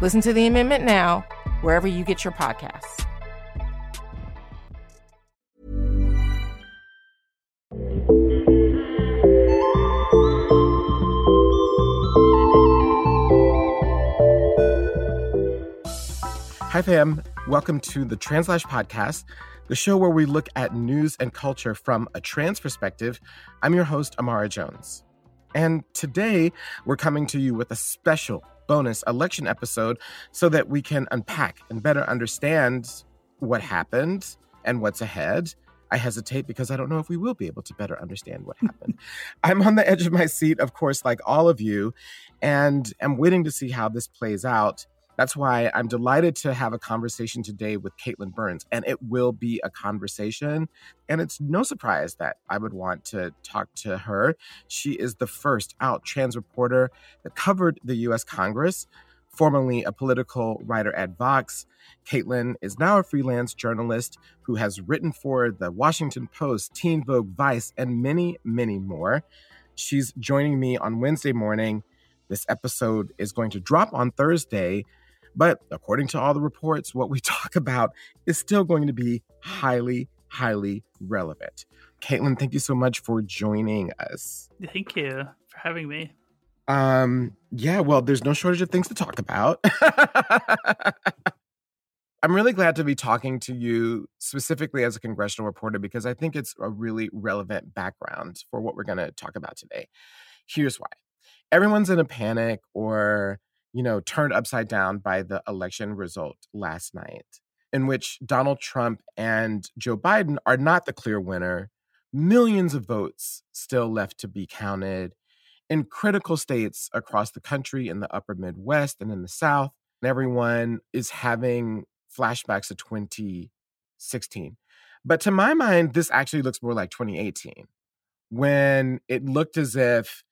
Listen to the amendment now, wherever you get your podcasts. Hi, fam. Welcome to the Translash Podcast, the show where we look at news and culture from a trans perspective. I'm your host, Imara Jones. And today we're coming to you with a special bonus election episode so that we can unpack and better understand what happened and what's ahead. I hesitate because I don't know if we will be able to better understand what happened. I'm on the edge of my seat, of course, like all of you, and am waiting to see how this plays out. That's why I'm delighted to have a conversation today with Katelyn Burns, and it will be a conversation. And it's no surprise that I would want to talk to her. She is the first out trans reporter that covered the US Congress, formerly a political writer at Vox. Katelyn is now a freelance journalist who has written for the Washington Post, Teen Vogue, Vice, and many, many more. She's joining me on Wednesday morning. This episode is going to drop on Thursday. But according to all the reports, what we talk about is still going to be highly, highly relevant. Katelyn, thank you so much for joining us. Thank you for having me. Um, yeah, well, there's no shortage of things to talk about. I'm really glad to be talking to you specifically as a congressional reporter because I think it's a really relevant background for what we're going to talk about today. Here's why everyone's in a panic or you know, turned upside down by the election result last night, in which Donald Trump and Joe Biden are not the clear winner. Millions of votes still left to be counted in critical states across the country, in the upper Midwest and in the South. And everyone is having flashbacks to 2016. But to my mind, this actually looks more like 2018 when it looked as if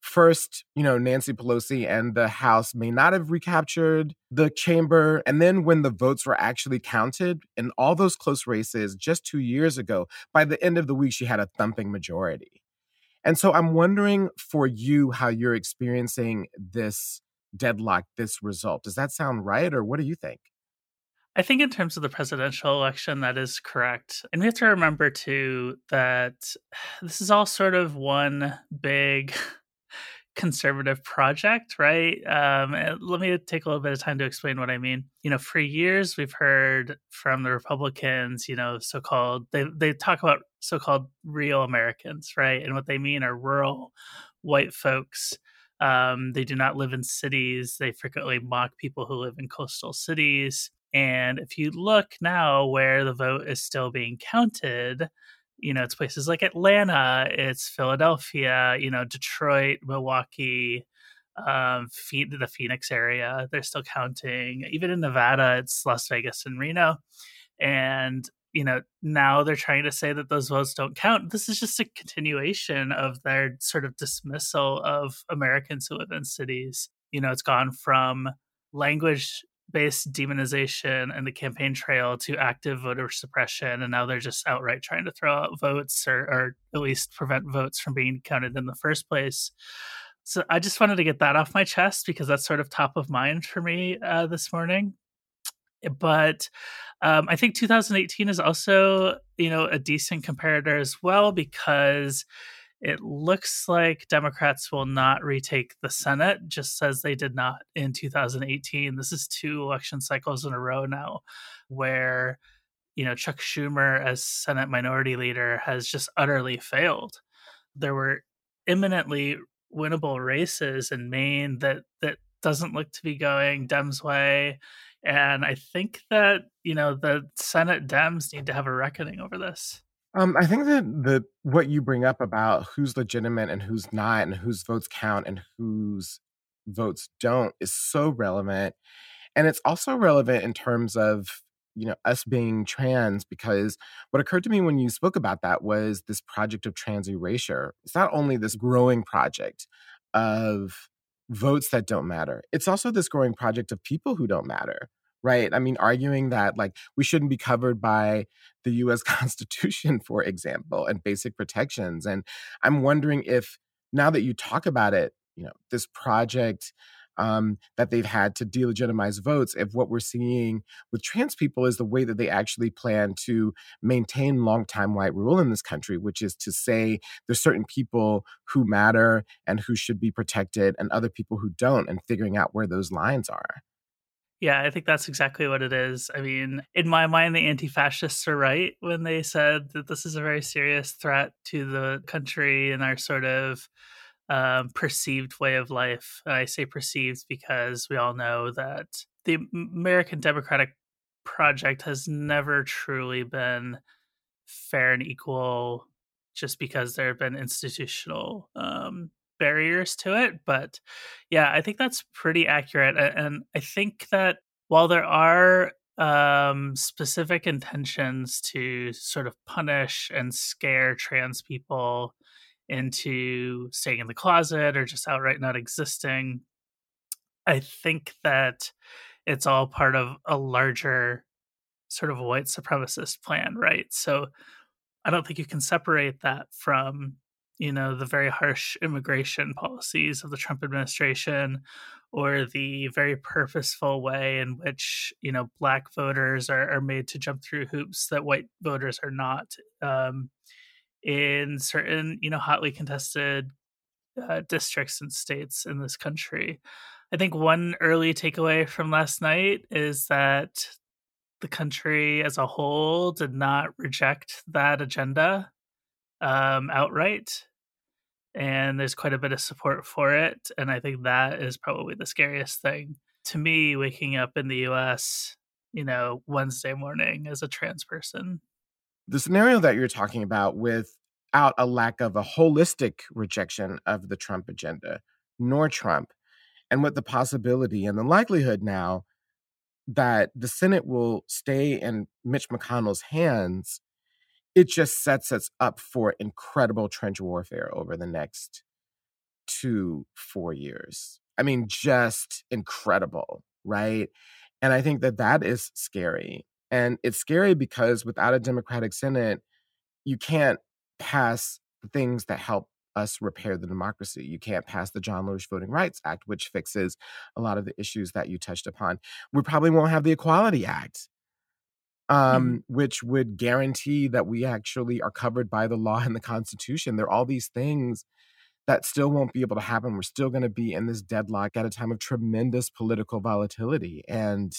first, you know, Nancy Pelosi and the House may not have recaptured the chamber. And then when the votes were actually counted in all those close races just two years ago, by the end of the week, she had a thumping majority. And so I'm wondering for you how you're experiencing this deadlock, this result. Does that sound right? Or what do you think? I think in terms of the presidential election, that is correct. And we have to remember too that this is all sort of one big conservative project, right? Um, let me take a little bit of time to explain what I mean. You know, for years we've heard from the Republicans, you know, so-called they they talk about so-called real Americans, right? And what they mean are rural white folks. Um, they do not live in cities. They frequently mock people who live in coastal cities. And if you look now where the vote is still being counted, you know, it's places like Atlanta, it's Philadelphia, you know, Detroit, Milwaukee, um, the Phoenix area. They're still counting. Even in Nevada, it's Las Vegas and Reno. And, you know, now they're trying to say that those votes don't count. This is just a continuation of their sort of dismissal of Americans who live in cities. You know, it's gone from language based demonization and the campaign trail to active voter suppression and now they're just outright trying to throw out votes or, or at least prevent votes from being counted in the first place. So i just wanted to get that off my chest because that's sort of top of mind for me uh, this morning. But um, i think 2018 is also you know a decent comparator as well because it looks like Democrats will not retake the Senate, just as they did not in 2018. This is two election cycles in a row now where, you know, Chuck Schumer as Senate Minority Leader has just utterly failed. There were imminently winnable races in Maine that that doesn't look to be going Dems' way. And I think that, you know, the Senate Dems need to have a reckoning over this. Um, I think that the what you bring up about who's legitimate and who's not, and whose votes count and whose votes don't, is so relevant. And it's also relevant in terms of you know us being trans because what occurred to me when you spoke about that was this project of trans erasure it's not only this growing project of votes that don't matter it's also this growing project of people who don't matter right i mean arguing that like we shouldn't be covered by the us constitution for example and basic protections and i'm wondering if now that you talk about it you know this project um, that they've had to delegitimize votes if what we're seeing with trans people is the way that they actually plan to maintain long-time white rule in this country, which is to say there's certain people who matter and who should be protected and other people who don't, and figuring out where those lines are. Yeah, I think that's exactly what it is. I mean, in my mind, the anti fascists are right when they said that this is a very serious threat to the country and our sort of um, perceived way of life. I say perceived because we all know that the American Democratic Project has never truly been fair and equal just because there have been institutional um, barriers to it. But yeah, I think that's pretty accurate. And I think that while there are um, specific intentions to sort of punish and scare trans people into staying in the closet or just outright not existing. I think that it's all part of a larger sort of white supremacist plan, right? So I don't think you can separate that from, you know, the very harsh immigration policies of the Trump administration or the very purposeful way in which, you know, black voters are, are made to jump through hoops that white voters are not. Um, in certain, you know, hotly contested uh, districts and states in this country. I think one early takeaway from last night is that the country as a whole did not reject that agenda um, outright. And there's quite a bit of support for it. And I think that is probably the scariest thing to me waking up in the US, you know, Wednesday morning as a trans person the scenario that you're talking about without a lack of a holistic rejection of the Trump agenda, nor Trump, and with the possibility and the likelihood now that the Senate will stay in Mitch McConnell's hands, it just sets us up for incredible trench warfare over the next two, four years. I mean, just incredible, right? And I think that that is scary. And it's scary because without a Democratic Senate, you can't pass things that help us repair the democracy. You can't pass the John Lewis Voting Rights Act, which fixes a lot of the issues that you touched upon. We probably won't have the Equality Act, um, mm-hmm. which would guarantee that we actually are covered by the law and the Constitution. There are all these things that still won't be able to happen. We're still going to be in this deadlock at a time of tremendous political volatility. And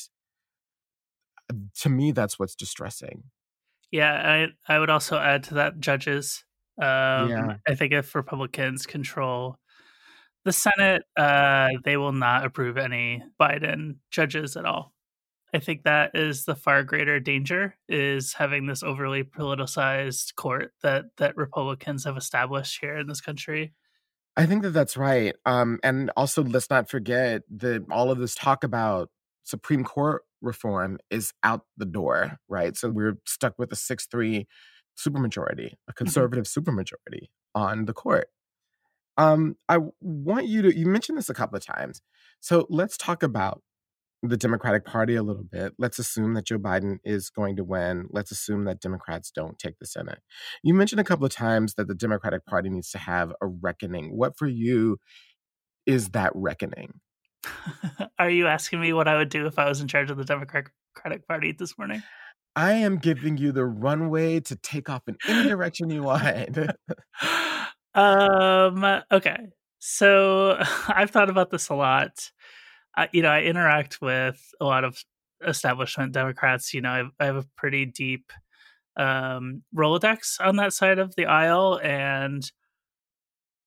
to me that's what's distressing yeah i i would also add to that judges um yeah. i think if republicans control the senate uh they will not approve any biden judges at all i think that is the far greater danger is having this overly politicized court that that republicans have established here in this country I think that that's right. Um, and also, let's not forget that all of this talk about Supreme Court reform is out the door, right? So we're stuck with a 6 3 supermajority, a mm-hmm. conservative supermajority on the court. Um, I want you to, you mentioned this a couple of times. So let's talk about the Democratic Party a little bit. Let's assume that Joe Biden is going to win. Let's assume that Democrats don't take the Senate. You mentioned a couple of times that the Democratic Party needs to have a reckoning. What for you is that reckoning? Are you asking me what I would do if I was in charge of the Democratic Party this morning? I am giving you the runway to take off in any direction you want. um. Okay. So I've thought about this a lot. I, you know, I interact with a lot of establishment Democrats. You know, I've, I have a pretty deep um, Rolodex on that side of the aisle, and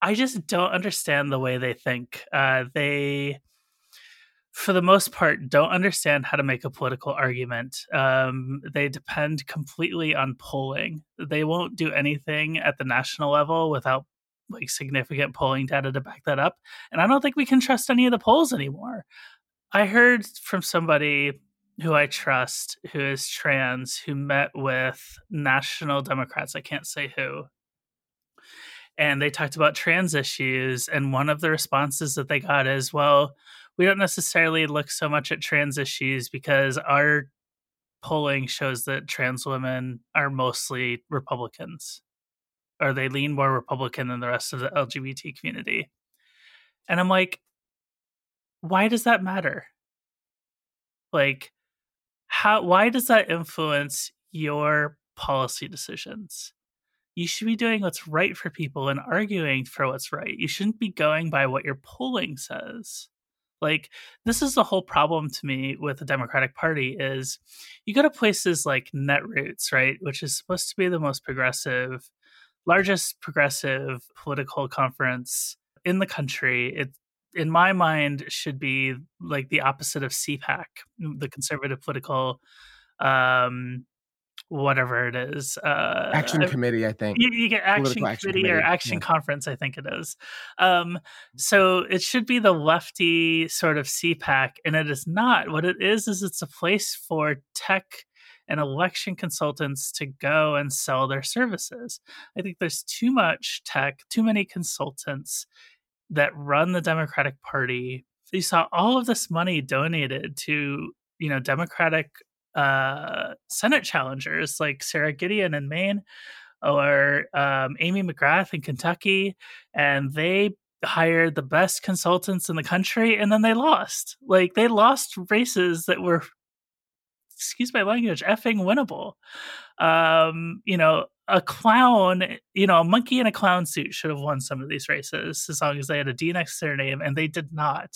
I just don't understand the way they think. Uh, they for the most part, don't understand how to make a political argument. Um, they depend completely on polling. They won't do anything at the national level without like significant polling data to back that up. And I don't think we can trust any of the polls anymore. I heard from somebody who I trust who is trans who met with national Democrats. I can't say who. And they talked about trans issues. And one of the responses that they got is, well, we don't necessarily look so much at trans issues because our polling shows that trans women are mostly Republicans or they lean more Republican than the rest of the mm-hmm. LGBT community. And I'm like, why does that matter? Like, how, why does that influence your policy decisions? You should be doing what's right for people and arguing for what's right. You shouldn't be going by what your polling says. Like this is the whole problem to me with the Democratic Party is you go to places like Netroots, right, which is supposed to be the most progressive, largest progressive political conference in the country. It in my mind should be like the opposite of CPAC, the conservative political um whatever it is. Uh, action committee, I think. You, you get action, action committee, or action yeah. conference, I think it is. Um, so it should be the lefty sort of CPAC, and it is not. What it is is it's a place for tech and election consultants to go and sell their services. I think there's too much tech, too many consultants that run the Democratic Party. You saw all of this money donated to you know Democratic uh, Senate challengers like Sara Gideon in Maine or um, Amy McGrath in Kentucky, and they hired the best consultants in the country, and then they lost. Like they lost races that were, excuse my language, effing winnable. Um, you know, a clown, you know, a monkey in a clown suit should have won some of these races as long as they had a D next to their name, and they did not.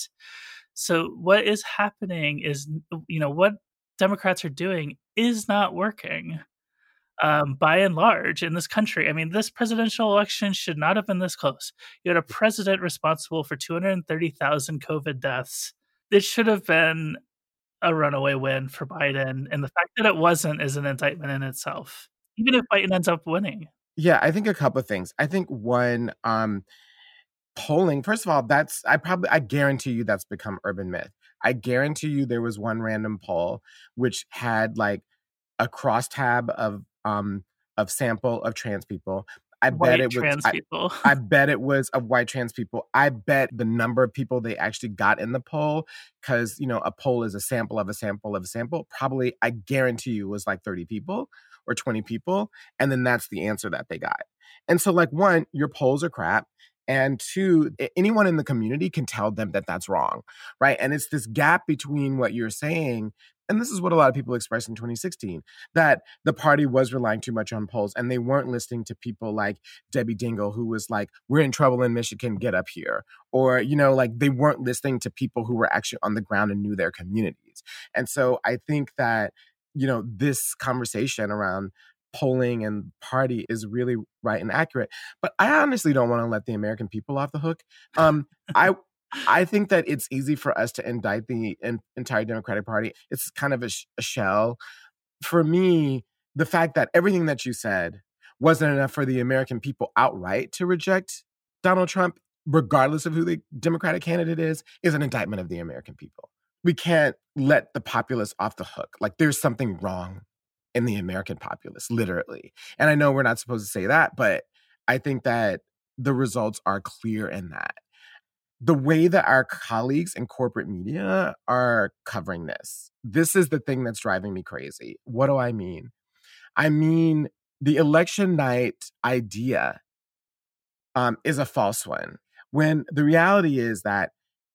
So what is happening is, you know, what Democrats are doing is not working um, by and large in this country. I mean, this presidential election should not have been this close. You had a president responsible for 230,000 COVID deaths. It should have been a runaway win for Biden. And the fact that it wasn't is an indictment in itself, even if Biden ends up winning. Yeah, I think a couple of things. I think one, um, polling, first of all, that's, I probably, I guarantee you that's become urban myth. I guarantee you there was one random poll which had like a crosstab of um of sample of trans people. I bet it was I, I, bet it was of white trans people. I bet the number of people they actually got in the poll, because you know, a poll is a sample of a sample of a sample, probably I guarantee you was like 30 people or 20 people. And then that's the answer that they got. And so, like, one, your polls are crap and two anyone in the community can tell them that that's wrong right and it's this gap between what you're saying and this is what a lot of people expressed in 2016 that the party was relying too much on polls and they weren't listening to people like Debbie Dingell, who was like, We're in trouble in Michigan, get up here. Or, you know, like they weren't listening to people who were actually on the ground and knew their communities. And so I think that, you know, this conversation around polling and party is really right and accurate. But I honestly don't want to let the American people off the hook. Um, I I think that it's easy for us to indict the in, entire Democratic Party. It's kind of a, sh- a shell. For me, the fact that everything that you said wasn't enough for the American people outright to reject Donald Trump, regardless of who the Democratic candidate is, is an indictment of the American people. We can't let the populace off the hook. Like there's something wrong in the American populace, literally. And I know we're not supposed to say that, but I think that the results are clear in that. The way that our colleagues in corporate media are covering this, this is the thing that's driving me crazy. What do I mean? I mean, the election night idea um, is a false one. When the reality is that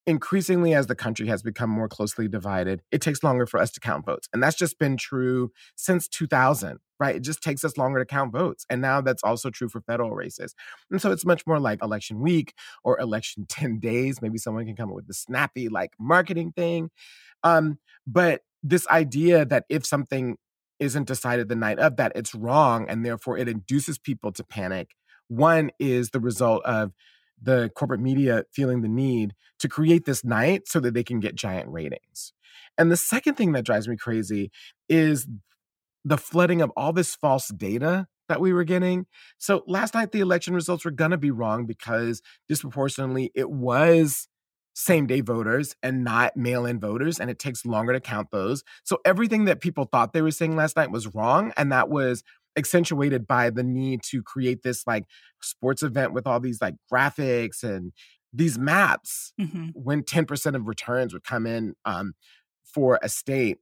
increasingly as the country has become more closely divided it takes longer for us to count votes and that's just been true since 2000 right? It just takes us longer to count votes and now that's also true for federal races and so it's much more like election week or election 10 days maybe someone can come up with the snappy like marketing thing um, but this idea that if something isn't decided the night of that it's wrong and therefore it induces people to panic one is the result of the corporate media feeling the need to create this night so that they can get giant ratings. And the second thing that drives me crazy is the flooding of all this false data that we were getting. So last night, the election results were going to be wrong because disproportionately it was same day voters and not mail in voters, and it takes longer to count those. So everything that people thought they were saying last night was wrong. And that was accentuated by the need to create this like sports event with all these like graphics and these maps mm-hmm. when 10% of returns would come in um, for a state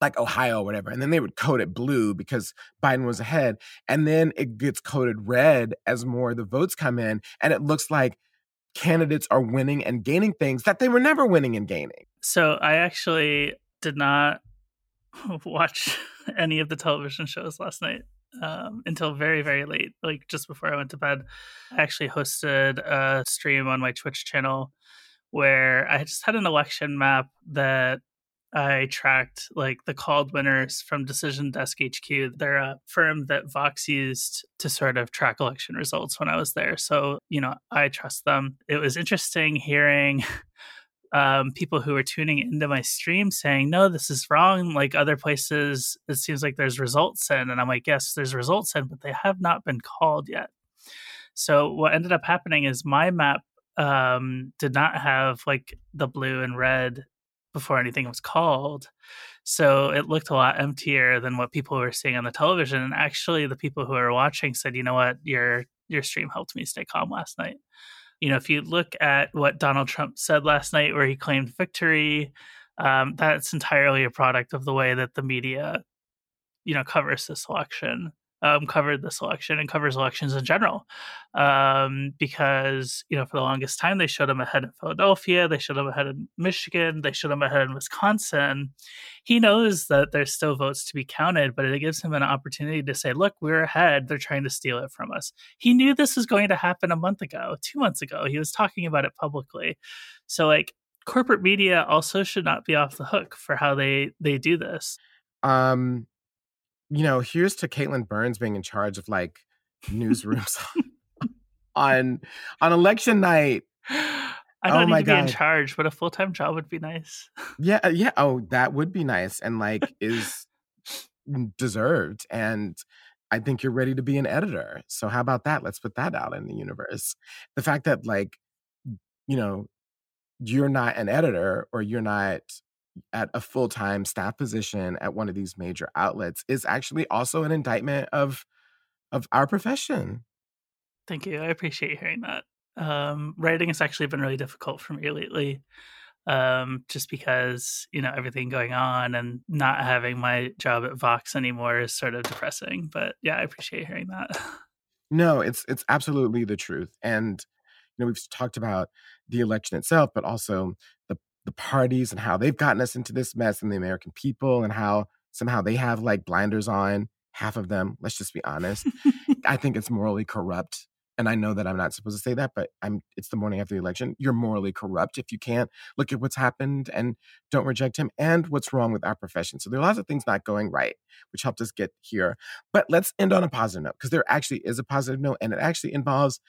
like Ohio or whatever. And then they would code it blue because Biden was ahead. And then it gets coded red as more of the votes come in. And it looks like candidates are winning and gaining things that they were never winning and gaining. So I actually did not watch any of the television shows last night um, until very, very late, like just before I went to bed. I actually hosted a stream on my Twitch channel where I just had an election map that I tracked like the called winners from Decision Desk HQ. They're a firm that Vox used to sort of track election results when I was there. So, you know, I trust them. It was interesting hearing um, people who were tuning into my stream saying, no, this is wrong. Like other places, it seems like there's results in. And I'm like, yes, there's results in, but they have not been called yet. So what ended up happening is my map um, did not have like the blue and red before anything was called. So it looked a lot emptier than what people were seeing on the television. And actually, the people who were watching said, "You know what? Your your stream helped me stay calm last night." You know, if you look at what Donald Trump said last night, where he claimed victory, um, that's entirely a product of the way that the media, you know, covers this election um, covered this election and covers elections in general. Um, because, you know, for the longest time, they showed him ahead in Philadelphia, they showed him ahead in Michigan, they showed him ahead in Wisconsin. He knows that there's still votes to be counted, but it gives him an opportunity to say, look, we're ahead. They're trying to steal it from us. He knew this was going to happen a month ago, two months ago. He was talking about it publicly. So, like, corporate media also should not be off the hook for how they they do this. Um, you know, here's to Katelyn Burns being in charge of like newsrooms on on election night. I don't oh need to God. be in charge, but a full time job would be nice. Yeah, uh, yeah. Oh, that would be nice, and like is deserved. And I think you're ready to be an editor. So how about that? Let's put that out in the universe. The fact that like, you know, you're not an editor or you're not at a full time staff position at one of these major outlets is actually also an indictment of of our profession. Thank you. I appreciate hearing that. Um, writing has actually been really difficult for me lately, um, just because you know everything going on and not having my job at Vox anymore is sort of depressing. But yeah, I appreciate hearing that. No, it's it's absolutely the truth, and you know we've talked about the election itself, but also the the parties and how they've gotten us into this mess and the American people and how somehow they have like blinders on, half of them, let's just be honest. I think it's morally corrupt and I know that I'm not supposed to say that, but I'm it's the morning after the election. You're morally corrupt if you can't look at what's happened and don't reject him and what's wrong with our profession. So there are lots of things not going right, which helped us get here. But let's end on a positive note, because there actually is a positive note, and it actually involves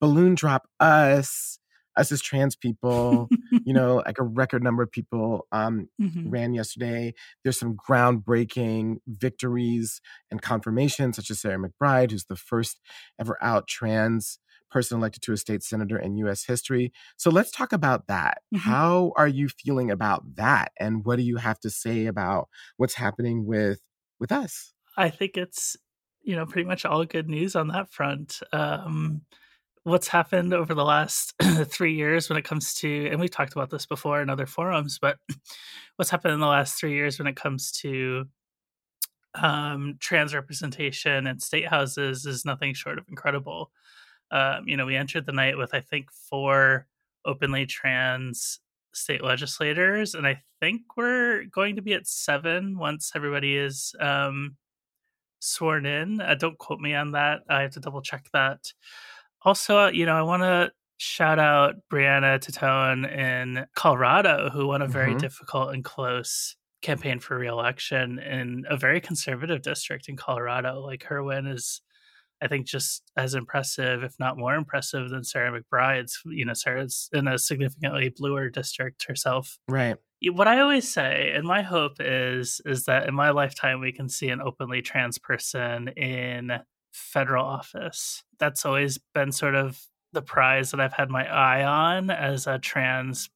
balloon drop us us as trans people, you know, like a record number of people um, mm-hmm. ran yesterday. There's some groundbreaking victories and confirmations, such as Sarah McBride, who's the first ever out trans person elected to a state senator in US history. So let's talk about that. Mm-hmm. How are you feeling about that? And what do you have to say about what's happening with with us? I think it's, you know, pretty much all good news on that front. Um, what's happened over the last three years when it comes to, and we've talked about this before in other forums, but what's happened in the last three years when it comes to um, trans representation and state houses is nothing short of incredible. Um, you know, we entered the night with, I think, four openly trans state legislators, and I think we're going to be at seven once everybody is um, sworn in. Uh, don't quote me on that. I have to double check that also, uh, you know, I want to shout out Brianna Titone in Colorado, who won a very mm-hmm. difficult and close campaign for reelection in a very conservative district in Colorado. Like her win is, I think, just as impressive, if not more impressive, than Sarah McBride's. You know, Sarah's in a significantly bluer district herself. Right. What I always say, and my hope is, is that in my lifetime we can see an openly trans person in federal office. That's always been sort of the prize that I've had my eye on as a trans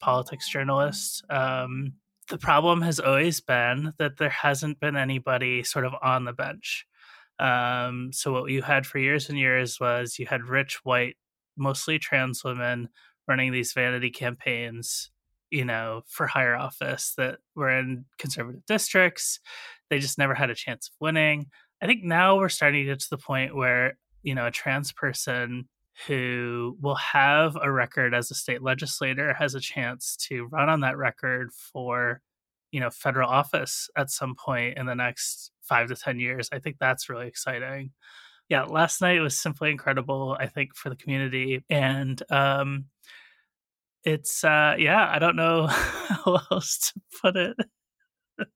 politics journalist. Um, the problem has always been that there hasn't been anybody sort of on the bench. Um, so what you had for years and years was you had rich white, mostly trans women running these vanity campaigns, you know, for higher office that were in conservative districts. They just never had a chance of winning. I think now we're starting to get to the point where, you know, a trans person who will have a record as a state legislator has a chance to run on that record for you know federal office at some point in the next five to ten years. I think that's really exciting. Yeah last night was simply incredible i think for the community and um it's uh yeah i don't know how else to put it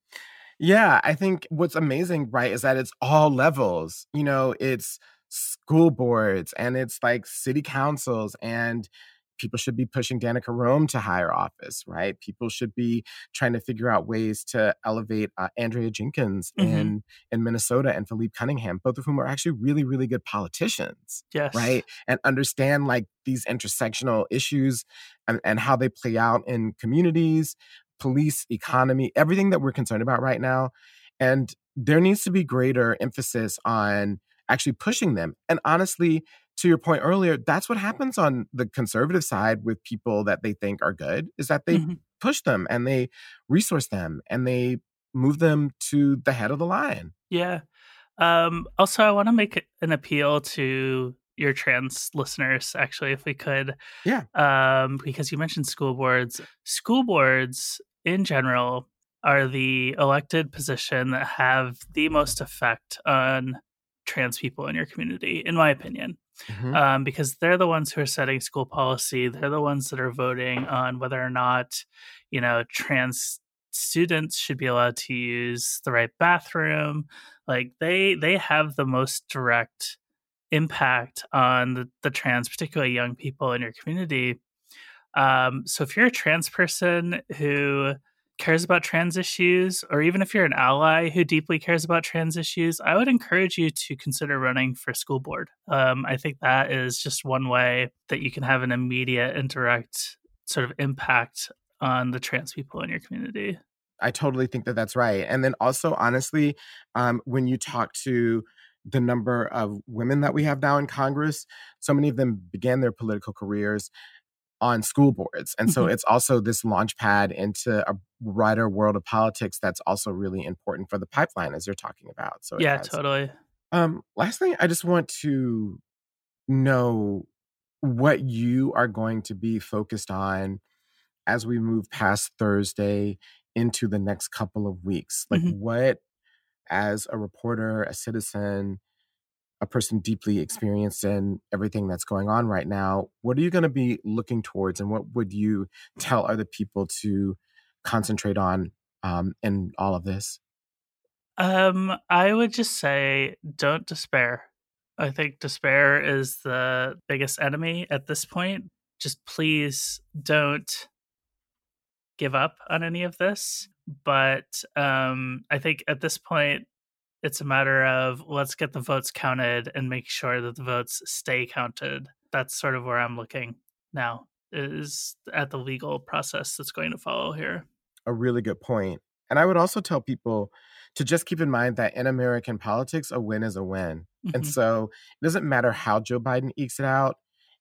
yeah i think what's amazing right is that it's all levels you know it's school boards and it's like city councils and people should be pushing Danica Roem to higher office, right? People should be trying to figure out ways to elevate uh, Andrea Jenkins mm-hmm. in in Minnesota and Philippe Cunningham, both of whom are actually really, really good politicians, yes. right? And understand like these intersectional issues and, and how they play out in communities, police, economy, everything that we're concerned about right now. And there needs to be greater emphasis on actually pushing them. And honestly, to your point earlier, that's what happens on the conservative side with people that they think are good is that they mm-hmm. push them and they resource them and they move them to the head of the line. Yeah. Um, also, I want to make an appeal to your trans listeners, actually, if we could. Yeah. Um, because you mentioned school boards. School boards in general are the elected position that have the most effect on trans people in your community, in my opinion, mm-hmm. um, because they're the ones who are setting school policy. They're the ones that are voting on whether or not, you know, trans students should be allowed to use the right bathroom. Like they they have the most direct impact on the, the trans, particularly young people in your community. Um, so if you're a trans person who cares about trans issues, or even if you're an ally who deeply cares about trans issues, I would encourage you to consider running for school board. Um, I think that is just one way that you can have an immediate and direct sort of impact on the trans people in your community. I totally think that that's right. And then also, honestly, um, when you talk to the number of women that we have now in Congress, so many of them began their political careers on school boards. And so mm-hmm. it's also this launch pad into a wider world of politics that's also really important for the pipeline as you're talking about. So Yeah, has, totally. Um last thing, I just want to know what you are going to be focused on as we move past Thursday into the next couple of weeks. Like mm-hmm. what as a reporter, a citizen, a person deeply experienced in everything that's going on right now, what are you going to be looking towards and what would you tell other people to concentrate on um, in all of this? Um, I would just say don't despair. I think despair is the biggest enemy at this point. Just please don't give up on any of this. But um, I think at this point, it's a matter of let's get the votes counted and make sure that the votes stay counted. That's sort of where I'm looking now is at the legal process that's going to follow here. A really good point. And I would also tell people to just keep in mind that in American politics, a win is a win. Mm-hmm. And so it doesn't matter how Joe Biden ekes it out.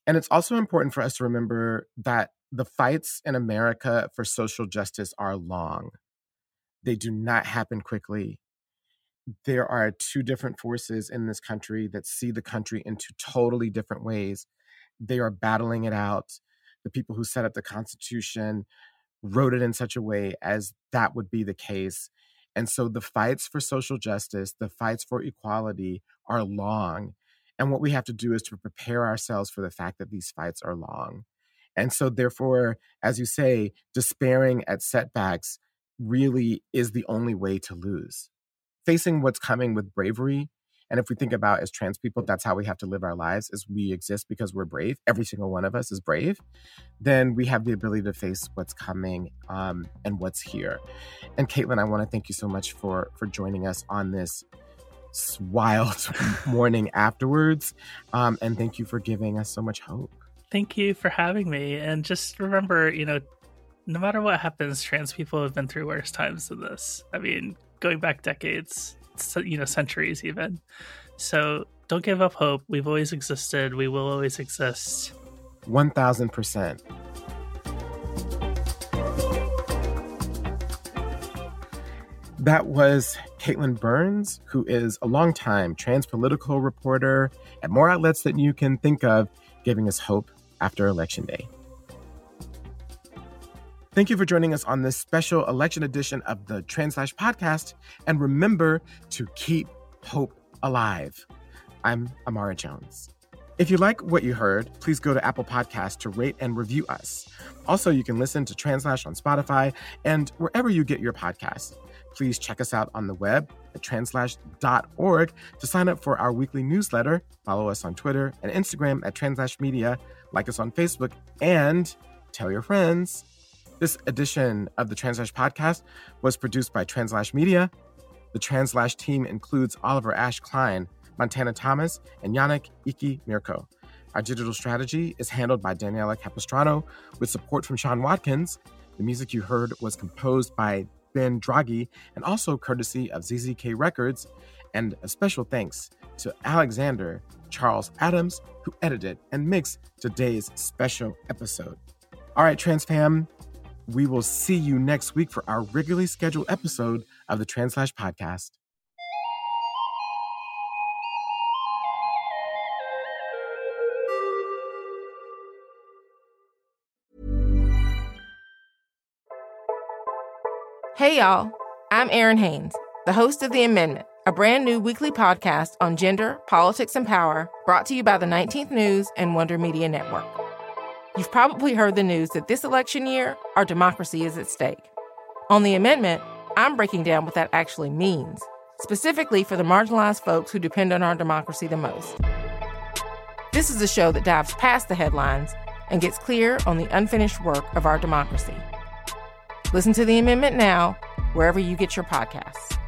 And it's also important for us to remember that the fights in America for social justice are long. They do not happen quickly there are two different forces in this country that see the country in two totally different ways. They are battling it out. The people who set up the Constitution wrote it in such a way as that would be the case. And so the fights for social justice, the fights for equality are long. And what we have to do is to prepare ourselves for the fact that these fights are long. And so, therefore, as you say, despairing at setbacks really is the only way to lose facing what's coming with bravery. And if we think about as trans people, that's how we have to live our lives is we exist because we're brave. Every single one of us is brave. Then we have the ability to face what's coming um, and what's here. And Katelyn, I want to thank you so much for for joining us on this wild morning afterwards. Um, and thank you for giving us so much hope. Thank you for having me. And just remember, you know, no matter what happens, trans people have been through worse times than this. I mean, going back decades, you know, centuries even. So don't give up hope. We've always existed. We will always exist. 1000%. That was Katelyn Burns, who is a longtime trans political reporter at more outlets than you can think of, giving us hope after Election Day. Thank you for joining us on this special election edition of the Translash podcast. And remember to keep hope alive. I'm Imara Jones. If you like what you heard, please go to Apple Podcasts to rate and review us. Also, you can listen to Translash on Spotify and wherever you get your podcasts. Please check us out on the web at translash.org to sign up for our weekly newsletter. Follow us on Twitter and Instagram at Translash Media, like us on Facebook, and tell your friends. This edition of the Translash podcast was produced by Translash Media. The Translash team includes Oliver Ash Klein, Montana Thomas, and Yannick Iki Mirko. Our digital strategy is handled by Daniela Capistrano with support from Sean Watkins. The music you heard was composed by Ben Draghi, and also courtesy of ZZK Records. And a special thanks to Alexander Charles Adams, who edited and mixed today's special episode. All right, Trans Fam, we will see you next week for our regularly scheduled episode of the Translash podcast. Hey, y'all. I'm Errin Haines, the host of The Amendment, a brand new weekly podcast on gender, politics, and power brought to you by the 19th News and Wonder Media Network. You've probably heard the news that this election year, our democracy is at stake. On The Amendment, I'm breaking down what that actually means, specifically for the marginalized folks who depend on our democracy the most. This is a show that dives past the headlines and gets clear on the unfinished work of our democracy. Listen to the amendment now, wherever you get your podcasts.